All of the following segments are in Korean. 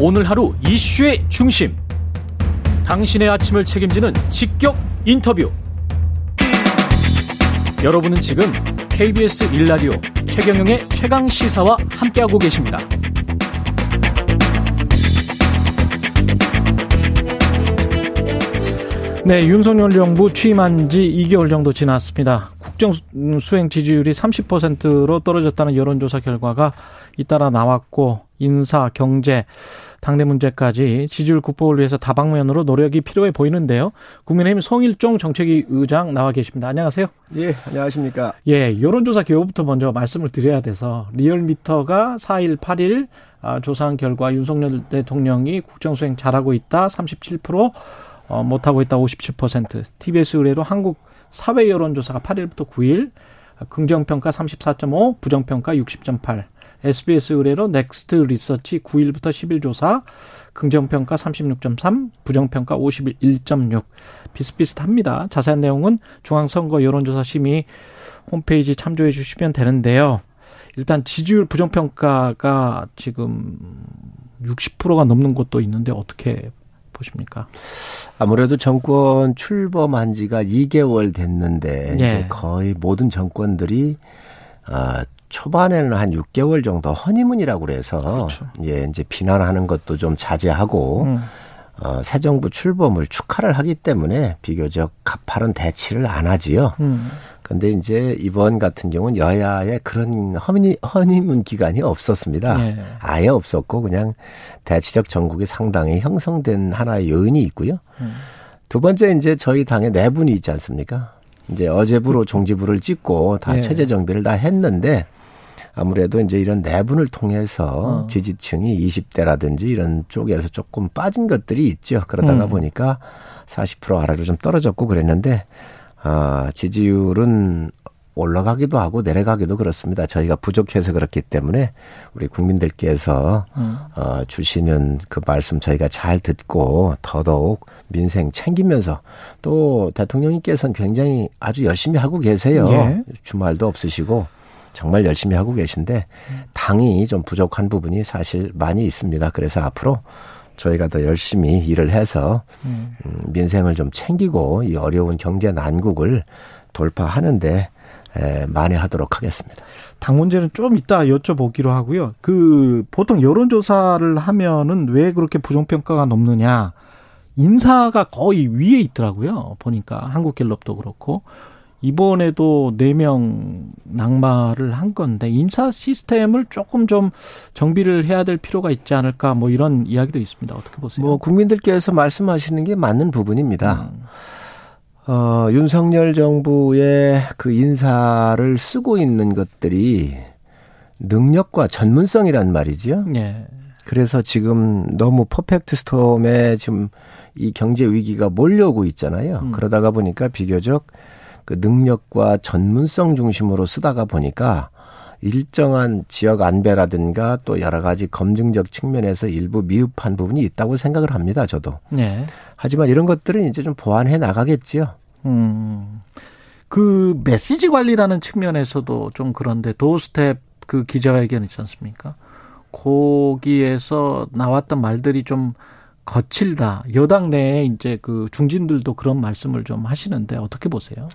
오늘 하루 이슈의 중심. 당신의 아침을 책임지는 직격 인터뷰. 여러분은 지금 KBS 일라디오 최경영의 최강 시사와 함께하고 계십니다. 네, 윤석열 정부 취임한 지 2개월 정도 지났습니다. 국정 수행 지지율이 30%로 떨어졌다는 여론조사 결과가 잇따라 나왔고 인사, 경제, 당내 문제까지 지지율 극복을 위해서 다방면으로 노력이 필요해 보이는데요. 국민의힘 송일종 정책위 의장 나와 계십니다. 안녕하세요. 예, 안녕하십니까. 예, 여론조사 기호부터 먼저 말씀을 드려야 돼서 리얼미터가 4일, 8일 아, 조사한 결과 윤석열 대통령이 국정 수행 잘하고 있다 37%, 어, 못하고 있다 57%. TBS 의뢰로 한국 사회 여론조사가 8일부터 9일 긍정평가 34.5, 부정평가 60.8. SBS 의뢰로 넥스트 리서치 9일부터 10일 조사 긍정평가 36.3, 부정평가 51.6 비슷비슷합니다. 자세한 내용은 중앙선거 여론조사 심의 홈페이지 참조해 주시면 되는데요. 일단 지지율 부정평가가 지금 60%가 넘는 곳도 있는데 어떻게 보십니까? 아무래도 정권 출범한 지가 2개월 됐는데 예. 이제 거의 모든 정권들이 아 초반에는 한 6개월 정도 허니문이라고 그래서 그렇죠. 예, 이제 비난하는 것도 좀 자제하고 음. 어, 새 정부 출범을 축하를 하기 때문에 비교적 가파른 대치를 안 하지요. 음. 근데 이제 이번 같은 경우는 여야의 그런 허니, 허니문 기간이 없었습니다. 예. 아예 없었고 그냥 대치적 전국이 상당히 형성된 하나의 요인이 있고요. 음. 두 번째 이제 저희 당에 네 분이 있지 않습니까? 이제 어제부로 종지부를 찍고 다 예. 체제 정비를 다 했는데 아무래도 이제 이런 내분을 통해서 어. 지지층이 20대라든지 이런 쪽에서 조금 빠진 것들이 있죠. 그러다가 음. 보니까 40% 아래로 좀 떨어졌고 그랬는데 아, 지지율은 올라가기도 하고 내려가기도 그렇습니다. 저희가 부족해서 그렇기 때문에 우리 국민들께서 음. 어, 주시는 그 말씀 저희가 잘 듣고 더더욱 민생 챙기면서 또 대통령님께서는 굉장히 아주 열심히 하고 계세요. 예. 주말도 없으시고 정말 열심히 하고 계신데 당이 좀 부족한 부분이 사실 많이 있습니다. 그래서 앞으로 저희가 더 열심히 일을 해서 음, 민생을 좀 챙기고 이 어려운 경제 난국을 돌파하는데 에, 만회하도록 하겠습니다. 당 문제는 좀 이따 여쭤보기로 하고요. 그 보통 여론조사를 하면은 왜 그렇게 부정평가가 높느냐. 인사가 거의 위에 있더라고요. 보니까 한국갤럽도 그렇고 이번에도 네 명 낙마를 한 건데 인사 시스템을 조금 좀 정비를 해야 될 필요가 있지 않을까 뭐 이런 이야기도 있습니다. 어떻게 보세요? 뭐 국민들께서 말씀하시는 게 맞는 부분입니다. 음. 어, 윤석열 정부의 그 인사를 쓰고 있는 것들이 능력과 전문성이란 말이죠. 예. 그래서 지금 너무 퍼펙트 스톰에 지금 이 경제 위기가 몰려오고 있잖아요. 음. 그러다가 보니까 비교적 그 능력과 전문성 중심으로 쓰다가 보니까 일정한 지역 안배라든가 또 여러 가지 검증적 측면에서 일부 미흡한 부분이 있다고 생각을 합니다. 저도. 예. 하지만 이런 것들은 이제 좀 보완해 나가겠지요. 음. 그 메시지 관리라는 측면에서도 좀 그런데 도스텝 그 기자회견 있지 않습니까? 거기에서 나왔던 말들이 좀 거칠다. 여당 내에 이제 그 중진들도 그런 말씀을 좀 하시는데 어떻게 보세요?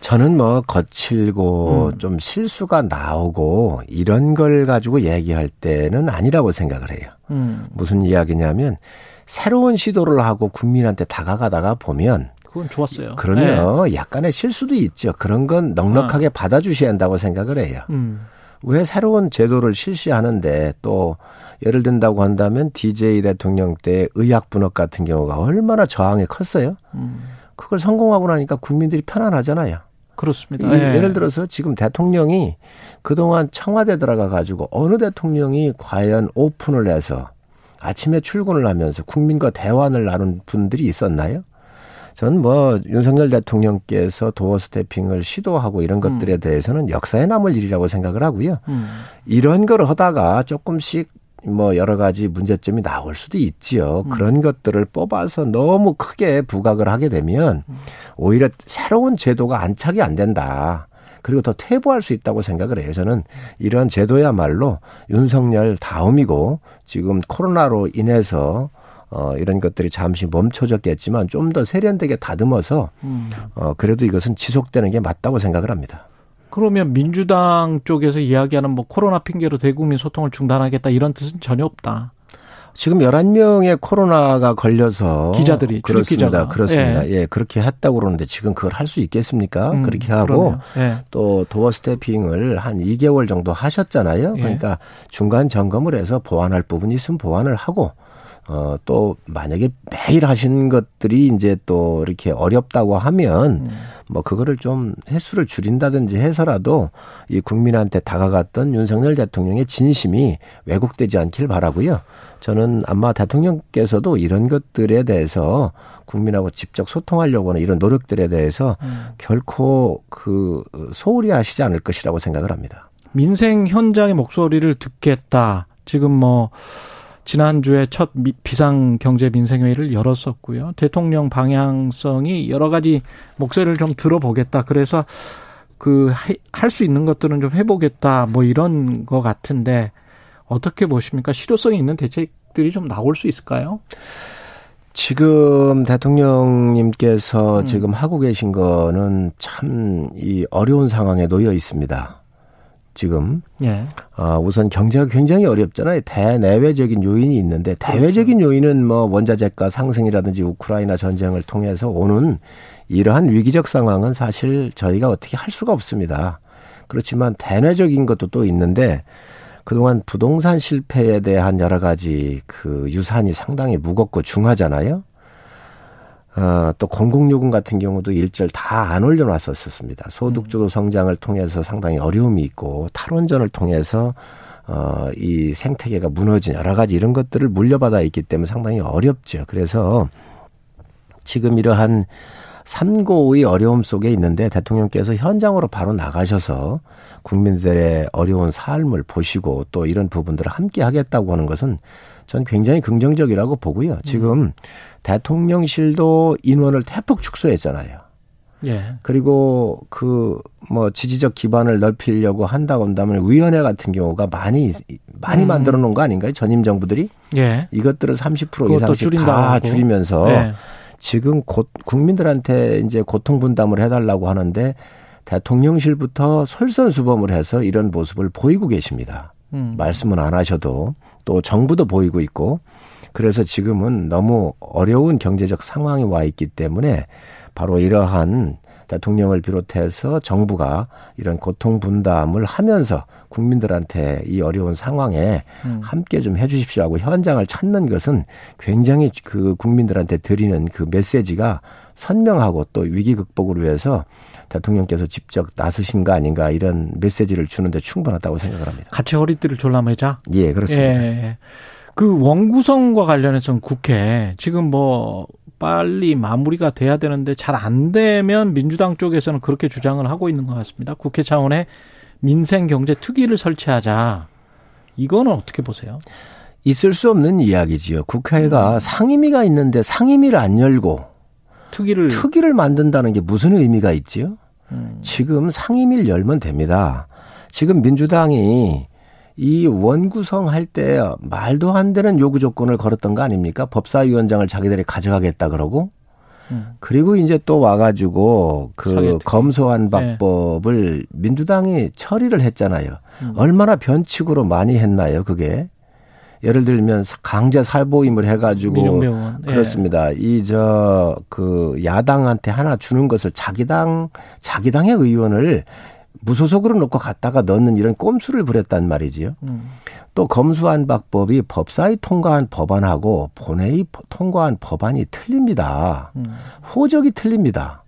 저는 뭐 거칠고 음. 좀 실수가 나오고 이런 걸 가지고 얘기할 때는 아니라고 생각을 해요. 음. 무슨 이야기냐면 새로운 시도를 하고 국민한테 다가가다가 보면 그건 좋았어요. 그러면 약간의 실수도 있죠. 그런 건 넉넉하게 받아주셔야 한다고 생각을 해요. 네. 음. 왜 새로운 제도를 실시하는데 또 예를 든다고 한다면 DJ 대통령 때 의학 분업 같은 경우가 얼마나 저항이 컸어요. 음. 그걸 성공하고 나니까 국민들이 편안하잖아요. 그렇습니다. 이- 예. 예를 들어서 지금 대통령이 그동안 청와대 들어가 가지고 어느 대통령이 과연 오픈을 해서 아침에 출근을 하면서 국민과 대화를 나눈 분들이 있었나요? 저는 뭐 윤석열 대통령께서 도어 스태핑을 시도하고 이런 것들에 대해서는 역사에 남을 일이라고 생각을 하고요. 음. 이런 걸 하다가 조금씩 뭐 여러 가지 문제점이 나올 수도 있지요. 그런 것들을 뽑아서 너무 크게 부각을 하게 되면 오히려 새로운 제도가 안착이 안 된다. 그리고 더 퇴보할 수 있다고 생각을 해요. 저는 이런 제도야말로 윤석열 다음이고 지금 코로나로 인해서 어, 이런 것들이 잠시 멈춰졌겠지만 좀 더 세련되게 다듬어서 음. 어, 그래도 이것은 지속되는 게 맞다고 생각을 합니다. 그러면 민주당 쪽에서 이야기하는 뭐 코로나 핑계로 대국민 소통을 중단하겠다 이런 뜻은 전혀 없다. 지금 11명의 코로나가 걸려서 기자들이 그렇습니다. 기자가. 그렇습니다. 예. 예. 그렇게 했다고 그러는데 지금 그걸 할 수 있겠습니까? 음, 그렇게 하고 예. 또 도어 스태핑을 한 2개월 정도 하셨잖아요. 예. 그러니까 중간 점검을 해서 보완할 부분이 있으면 보완을 하고 어, 또 만약에 매일 하신 것들이 이제 또 이렇게 어렵다고 하면 음. 뭐 그거를 좀 횟수를 줄인다든지 해서라도 이 국민한테 다가갔던 윤석열 대통령의 진심이 왜곡되지 않길 바라고요. 저는 아마 대통령께서도 이런 것들에 대해서 국민하고 직접 소통하려고 하는 이런 노력들에 대해서 음. 결코 그 소홀히 하시지 않을 것이라고 생각을 합니다. 민생 현장의 목소리를 듣겠다. 지금 뭐 지난주에 첫 비상 경제 민생회의를 열었었고요. 대통령 방향성이 여러 가지 목소리를 좀 들어보겠다. 그래서 그 할 수 있는 것들은 좀 해보겠다. 뭐 이런 거 같은데 어떻게 보십니까? 실효성이 있는 대책들이 좀 나올 수 있을까요? 지금 대통령님께서 음. 지금 하고 계신 거는 참 이 어려운 상황에 놓여 있습니다. 지금 예. 어, 우선 경제가 굉장히 어렵잖아요. 대내외적인 요인이 있는데 대외적인 요인은 뭐 원자재가 상승이라든지 우크라이나 전쟁을 통해서 오는 이러한 위기적 상황은 사실 저희가 어떻게 할 수가 없습니다. 그렇지만 대내적인 것도 또 있는데 그동안 부동산 실패에 대한 여러 가지 그 유산이 상당히 무겁고 중하잖아요. 어, 또 공공요금 같은 경우도 일절 다 안 올려놨었습니다. 소득주도 성장을 통해서 상당히 어려움이 있고 탈원전을 통해서 어, 이 생태계가 무너진 여러 가지 이런 것들을 물려받아 있기 때문에 상당히 어렵죠. 그래서 지금 이러한 삼고의 어려움 속에 있는데 대통령께서 현장으로 바로 나가셔서 국민들의 어려운 삶을 보시고 또 이런 부분들을 함께 하겠다고 하는 것은 저는 굉장히 긍정적이라고 보고요. 지금 음. 대통령실도 인원을 대폭 축소했잖아요. 예. 그리고 그 뭐 지지적 기반을 넓히려고 한다고 한다면 위원회 같은 경우가 많이 많이 음. 만들어 놓은 거 아닌가요? 전임 정부들이 예. 이것들을 30% 이상씩 다 줄이면서 예. 지금 곧 국민들한테 이제 고통 분담을 해달라고 하는데 대통령실부터 솔선수범을 해서 이런 모습을 보이고 계십니다. 음. 말씀은 안 하셔도 또 정부도 보이고 있고 그래서 지금은 너무 어려운 경제적 상황이 와 있기 때문에 바로 이러한 대통령을 비롯해서 정부가 이런 고통 분담을 하면서 국민들한테 이 어려운 상황에 음. 함께 좀 해주십시오 하고 현장을 찾는 것은 굉장히 그 국민들한테 드리는 그 메시지가 선명하고 또 위기 극복을 위해서 대통령께서 직접 나서신 거 아닌가 이런 메시지를 주는데 충분하다고 생각을 합니다. 같이 허리띠를 졸라매자? 예, 그렇습니다. 예. 그 원구성과 관련해서는 국회 지금 뭐 빨리 마무리가 돼야 되는데 잘 안 되면 민주당 쪽에서는 그렇게 주장을 하고 있는 것 같습니다. 국회 차원의 민생 경제 특위를 설치하자. 이거는 어떻게 보세요? 있을 수 없는 이야기지요. 국회가 음. 상임위가 있는데 상임위를 안 열고 특위를 특위를 만든다는 게 무슨 의미가 있지요? 음. 지금 상임위를 열면 됩니다. 지금 민주당이 이 원구성 할 때 말도 안 되는 요구 조건을 걸었던 거 아닙니까? 법사위원장을 자기들이 가져가겠다 그러고 음. 그리고 이제 또 와가지고 그. 검소한 네. 방법을 네. 민주당이 처리를 했잖아요. 음. 얼마나 변칙으로 많이 했나요, 그게? 예를 들면 강제 살보임을 해가지고 예. 그렇습니다. 예. 이저 그 야당한테 하나 주는 것을 자기 당 자기 당의 의원을 무소속으로 놓고 갔다가 넣는 이런 꼼수를 부렸단 말이지요. 음. 또 검수한 박법이 법사위 통과한 법안하고 본회의 통과한 법안이 틀립니다. 음. 호적이 틀립니다.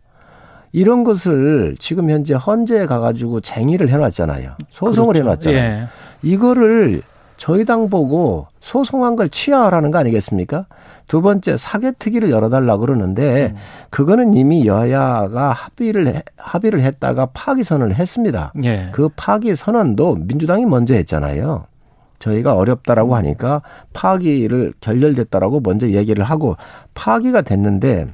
이런 것을 지금 현재 헌재에 가가지고 쟁의를 해놨잖아요. 소송을 그렇죠. 해놨잖아요. 예. 이거를 저희 당 보고 소송한 걸 취하하라는 거 아니겠습니까? 두 번째 사개특위를 열어달라 그러는데 음. 그거는 이미 여야가 합의를 합의를 했다가 파기 선언을 했습니다. 예. 그 파기 선언도 민주당이 먼저 했잖아요. 저희가 어렵다라고 음. 하니까 파기를 결렬됐다라고 먼저 얘기를 하고 파기가 됐는데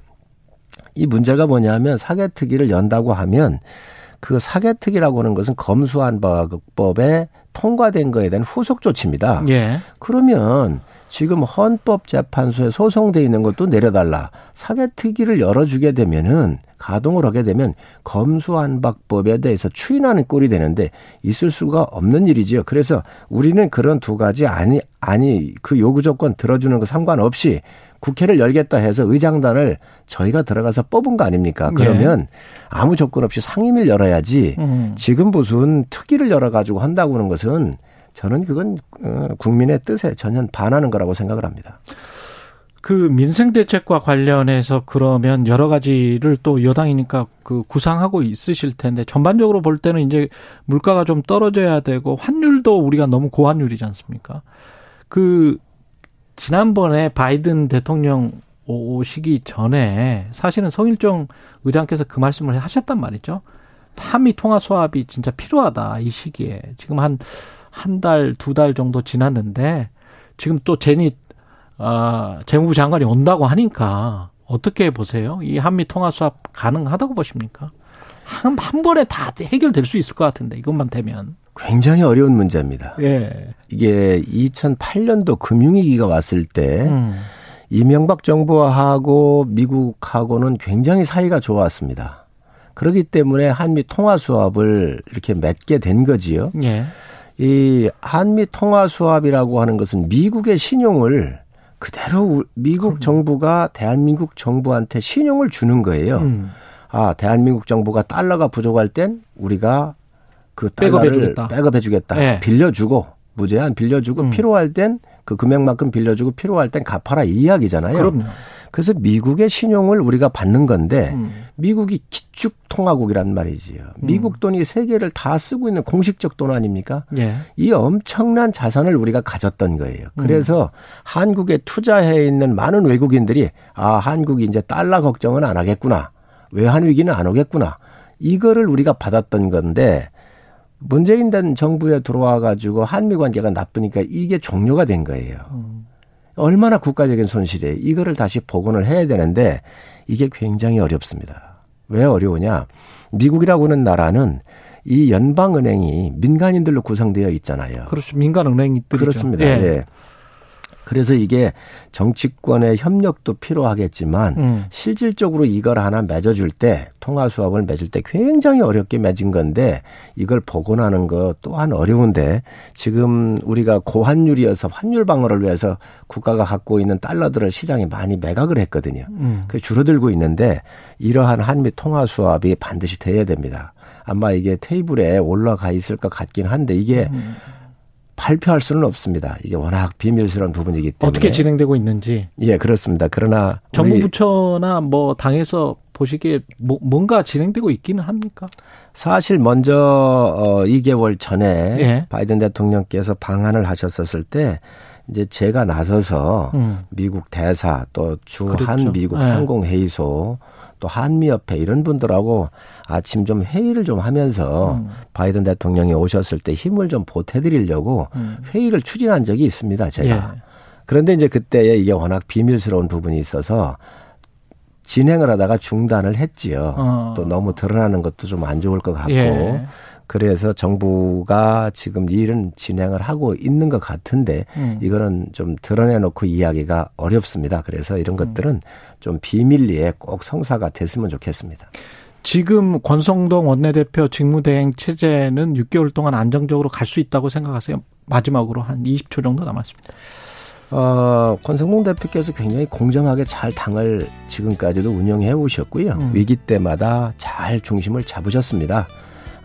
이 문제가 뭐냐면 사개특위를 연다고 하면 그 사개특위라고 하는 것은 검수안박법에 통과된 거에 대한 후속 조치입니다. 예. 그러면 지금 헌법재판소에 소송돼 있는 것도 내려달라. 사개특위를 열어주게 되면은 가동을 하게 되면 검수안박법에 대해서 추인하는 꼴이 되는데 있을 수가 없는 일이지요. 그래서 우리는 그런 두 가지 아니 아니 그 요구 조건 들어주는 거 상관없이 국회를 열겠다 해서 의장단을 저희가 들어가서 뽑은 거 아닙니까? 네. 그러면 네. 아무 조건 없이 상임위를 열어야지 음. 지금 무슨 특위를 열어가지고 한다고 하는 것은 저는 그건 어, 국민의 뜻에 전혀 반하는 거라고 생각을 합니다. 그 민생 대책과 관련해서 그러면 여러 가지를 또 여당이니까 그 구상하고 있으실 텐데 전반적으로 볼 때는 이제 물가가 좀 떨어져야 되고 환율도 우리가 너무 고환율이지 않습니까? 그 지난번에 바이든 대통령 오시기 전에 사실은 성일종 의장께서 그 말씀을 하셨단 말이죠. 한미 통화 수합이 진짜 필요하다 이 시기에 지금 한 한 달두달 정도 지났는데 지금 또 제니 아, 재무부 장관이 온다고 하니까 어떻게 보세요? 이 한미 통화 수합 가능하다고 보십니까? 한, 한 번에 다 해결될 수 있을 것 같은데 이것만 되면. 굉장히 어려운 문제입니다. 예. 이게 2008년도 금융위기가 왔을 때 음. 이명박 정부하고 미국하고는 굉장히 사이가 좋았습니다. 그렇기 때문에 한미 통화 수합을 이렇게 맺게 된 거지요. 예. 이 한미 통화 수합이라고 하는 것은 미국의 신용을 그대로 미국. 정부가 대한민국 정부한테 신용을 주는 거예요. 음. 아, 대한민국 정부가 달러가 부족할 땐 우리가 그 백업해주겠다. 백업해주겠다. 네. 빌려주고 무제한 빌려주고 음. 필요할 땐 그 금액만큼 빌려주고 필요할 땐 갚아라 이 이야기잖아요. 그럼요. 그래서 미국의 신용을 우리가 받는 건데 음. 미국이 기축 통화국이란 말이지요. 미국 돈이 세계를 다 쓰고 있는 공식적 돈 아닙니까? 예. 이 엄청난 자산을 우리가 가졌던 거예요. 그래서 한국에 투자해 있는 많은 외국인들이 아, 한국이 이제 달러 걱정은 안 하겠구나. 외환 위기는 안 오겠구나. 이거를 우리가 받았던 건데 문재인 된 정부에 들어와 가지고 한미 관계가 나쁘니까 이게 종료가 된 거예요. 얼마나 국가적인 손실이에요. 이거를 다시 복원을 해야 되는데 이게 굉장히 어렵습니다. 왜 어려우냐? 미국이라고 하는 나라는 이 연방은행이 민간인들로 구성되어 있잖아요. 그렇죠. 민간 은행들이죠. 그렇습니다. 예. 예. 그래서 이게 정치권의 협력도 필요하겠지만 음. 실질적으로 이걸 하나 맺어줄 때 통화 수합을 맺을 때 굉장히 어렵게 맺은 건데 이걸 복원하는 거 또한 어려운데 지금 우리가 고환율이어서 환율 방어를 위해서 국가가 갖고 있는 달러들을 시장에 많이 매각을 했거든요. 음. 그 줄어들고 있는데 이러한 한미 통화 수합이 반드시 돼야 됩니다. 아마 이게 테이블에 올라가 있을 것 같긴 한데 이게 음. 발표할 수는 없습니다. 이게 워낙 비밀스러운 부분이기 때문에 어떻게 진행되고 있는지 예 그렇습니다. 그러나 정부 부처나 뭐 당에서 보시기에 뭐, 뭔가 진행되고 있기는 합니까? 사실 먼저 어 2개월 전에 예. 바이든 대통령께서 방한을 하셨었을 때 이제 제가 나서서 음. 미국 대사 또 주한 그랬죠. 미국 예. 상공회의소 또 한미협회 이런 분들하고 아침 좀 회의를 좀 하면서 음. 바이든 대통령이 오셨을 때 힘을 좀 보태드리려고 음. 회의를 추진한 적이 있습니다. 제가. 예. 그런데 이제 그때에 이게 워낙 비밀스러운 부분이 있어서 진행을 하다가 중단을 했지요. 어. 또 너무 드러나는 것도 좀 안 좋을 것 같고. 예. 그래서 정부가 지금 일은 진행을 하고 있는 것 같은데 음. 이거는 좀 드러내놓고 이야기가 어렵습니다. 그래서 음. 이런 것들은 좀 비밀리에 꼭 성사가 됐으면 좋겠습니다. 지금 권성동 원내대표 직무대행 체제는 6개월 동안 안정적으로 갈 수 있다고 생각하세요? 마지막으로 한 20초 정도 남았습니다. 어, 권성동 대표께서 굉장히 공정하게 잘 당을 지금까지도 운영해 오셨고요. 음. 위기 때마다 잘 중심을 잡으셨습니다.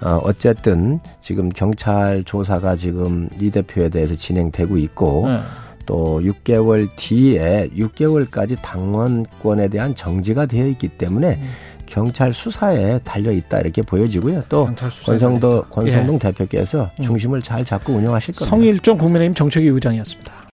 어, 어쨌든 지금 경찰 조사가 지금 이 대표에 대해서 진행되고 있고 네. 또 6개월 뒤에 6개월까지 당원권에 대한 정지가 되어 있기 때문에 음. 경찰 수사에 달려 있다 이렇게 보여지고요. 또 권성도. 권성동 대표께서 음. 중심을 잘 잡고 운영하실 겁니다. 성일종 국민의힘 정책위 의장이었습니다.